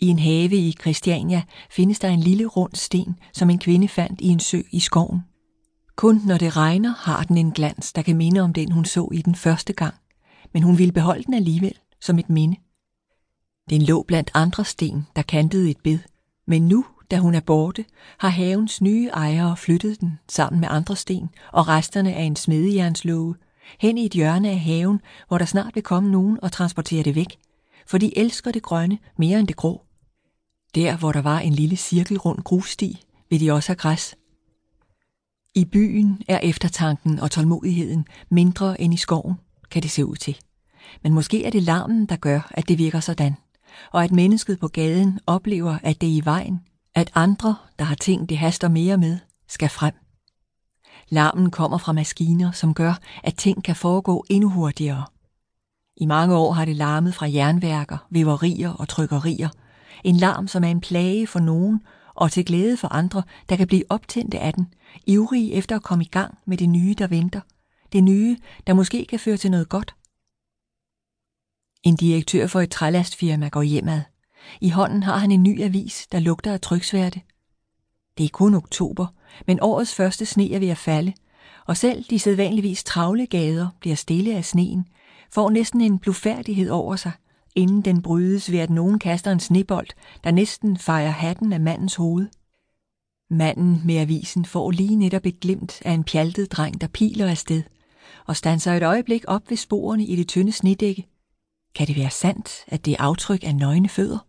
I en have i Christiania findes der en lille rund sten, som en kvinde fandt i en sø i skoven. Kun når det regner, har den en glans, der kan minde om den, hun så i den første gang. Men hun ville beholde den alligevel, som et minde. Den lå blandt andre sten, der kantede et bed. Men nu, da hun er borte, har havens nye ejere flyttet den sammen med andre sten og resterne af en smedejernslåge hen i et hjørne af haven, hvor der snart vil komme nogen og transportere det væk, for de elsker det grønne mere end det grå. Der, hvor der var en lille cirkelrund grussti, vil de også have græs. I byen er eftertanken og tålmodigheden mindre end i skoven, kan det se ud til. Men måske er det larmen, der gør, at det virker sådan, og at mennesket på gaden oplever, at det er i vejen, at andre, der har ting, det haster mere med, skal frem. Larmen kommer fra maskiner, som gør, at ting kan foregå endnu hurtigere. I mange år har det larmet fra jernværker, væverier og trykkerier. En larm, som er en plage for nogen, og til glæde for andre, der kan blive optændte af den, ivrige efter at komme i gang med det nye, der venter. Det nye, der måske kan føre til noget godt. En direktør for et trælastfirma går hjemad. I hånden har han en ny avis, der lugter af tryksværte. Det er kun oktober, men årets første sne er ved at falde, og selv de sædvanligvis travle gader bliver stille af sneen, får næsten en blufærdighed over sig, inden den brydes ved at nogen kaster en snebold, der næsten fejrer hatten af mandens hoved. Manden med avisen får lige netop et glimt af en pjaltet dreng, der piler afsted, og standser et øjeblik op ved sporene i det tynde snedække. Kan det være sandt, at det er aftryk af nøgne fødder?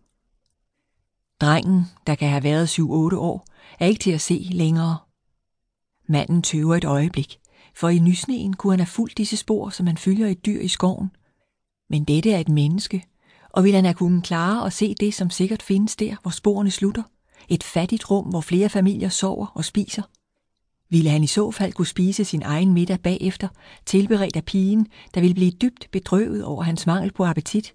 Drengen, der kan have været 7-8 år, er ikke til at se længere. Manden tøver et øjeblik, for i nysneen kunne han have fulgt disse spor, som man følger et dyr i skoven. Men dette er et menneske, og vil han have kunnet klare at se det, som sikkert findes der, hvor sporene slutter? Et fattigt rum, hvor flere familier sover og spiser? Ville han i så fald kunne spise sin egen middag bagefter, tilberedt af pigen, der ville blive dybt bedrøvet over hans mangel på appetit?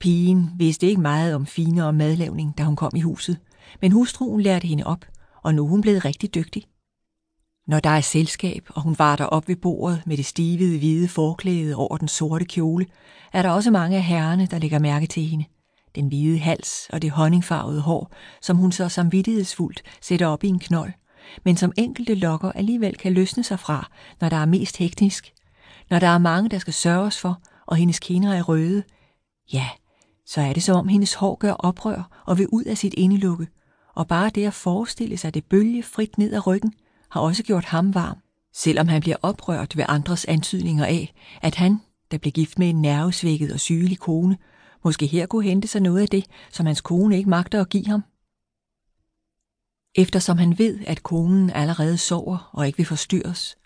Pigen vidste ikke meget om finere madlavning, da hun kom i huset, men hustruen lærte hende op, og nu er hun blevet rigtig dygtig. Når der er selskab, og hun varter op ved bordet med det stivede hvide forklæde over den sorte kjole, er der også mange af herrerne, der lægger mærke til hende. Den hvide hals og det honningfarvede hår, som hun så samvittighedsfuldt sætter op i en knold, men som enkelte lokker alligevel kan løsne sig fra, når der er mest hektisk. Når der er mange, der skal sørges for, og hendes kinder er røde, ja, så er det som om hendes hår gør oprør og vil ud af sit indelukke, og bare det at forestille sig det bølge frit ned ad ryggen, har også gjort ham varm, selvom han bliver oprørt ved andres antydninger af, at han, der blev gift med en nervesvækket og sygelig kone, måske her kunne hente sig noget af det, som hans kone ikke magter at give ham. Eftersom han ved, at konen allerede sover og ikke vil forstyrres,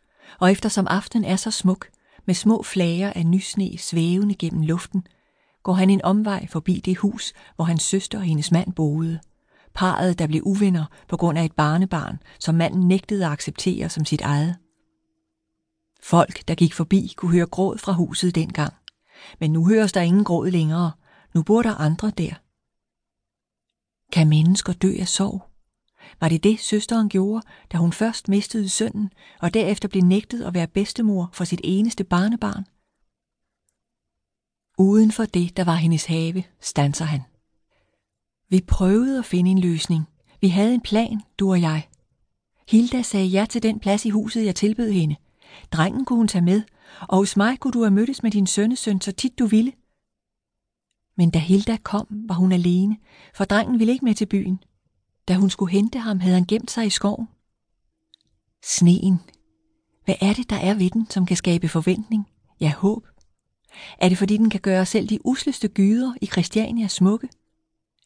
og eftersom aftenen er så smuk, med små flager af nysne svævende gennem luften, går han en omvej forbi det hus, hvor hans søster og hendes mand boede. Parret, der blev uvenner på grund af et barnebarn, som manden nægtede at acceptere som sit eget. Folk, der gik forbi, kunne høre gråd fra huset dengang. Men nu høres der ingen gråd længere. Nu bor der andre der. Kan mennesker dø af sorg? Var det det, søsteren gjorde, da hun først mistede sønnen, og derefter blev nægtet at være bedstemor for sit eneste barnebarn? Uden for det, der var hendes have, stanser han. Vi prøvede at finde en løsning. Vi havde en plan, du og jeg. Hilda sagde ja til den plads i huset, jeg tilbød hende. Drengen kunne hun tage med, og hos mig kunne du have mødtes med din sønnesøn så tit du ville. Men da Hilda kom, var hun alene, for drengen ville ikke med til byen. Da hun skulle hente ham, havde han gemt sig i skoven. Sneen. Hvad er det, der er ved den, som kan skabe forventning? Ja, håb. Er det, fordi den kan gøre selv de usleste gyder i Christiania smukke?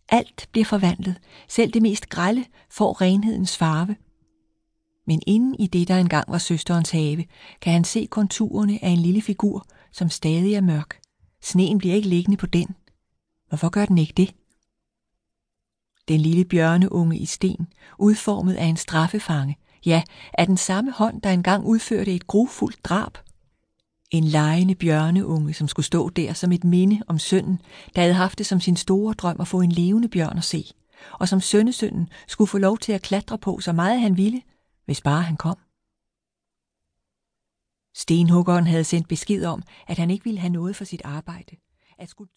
Alt bliver forvandlet, selv det mest grælde får renhedens farve. Men inden i det, der engang var søsterens have, kan han se konturerne af en lille figur, som stadig er mørk. Sneen bliver ikke liggende på den. Hvorfor gør den ikke det? Den lille bjørneunge i sten, udformet af en straffefange, ja, af den samme hånd, der engang udførte et grufuldt drab. En lejende bjørneunge, som skulle stå der som et minde om sønnen, der havde haft det som sin store drøm at få en levende bjørn at se, og som sønnesønnen skulle få lov til at klatre på så meget han ville, hvis bare han kom. Stenhuggeren havde sendt besked om, at han ikke ville have noget for sit arbejde. At skulle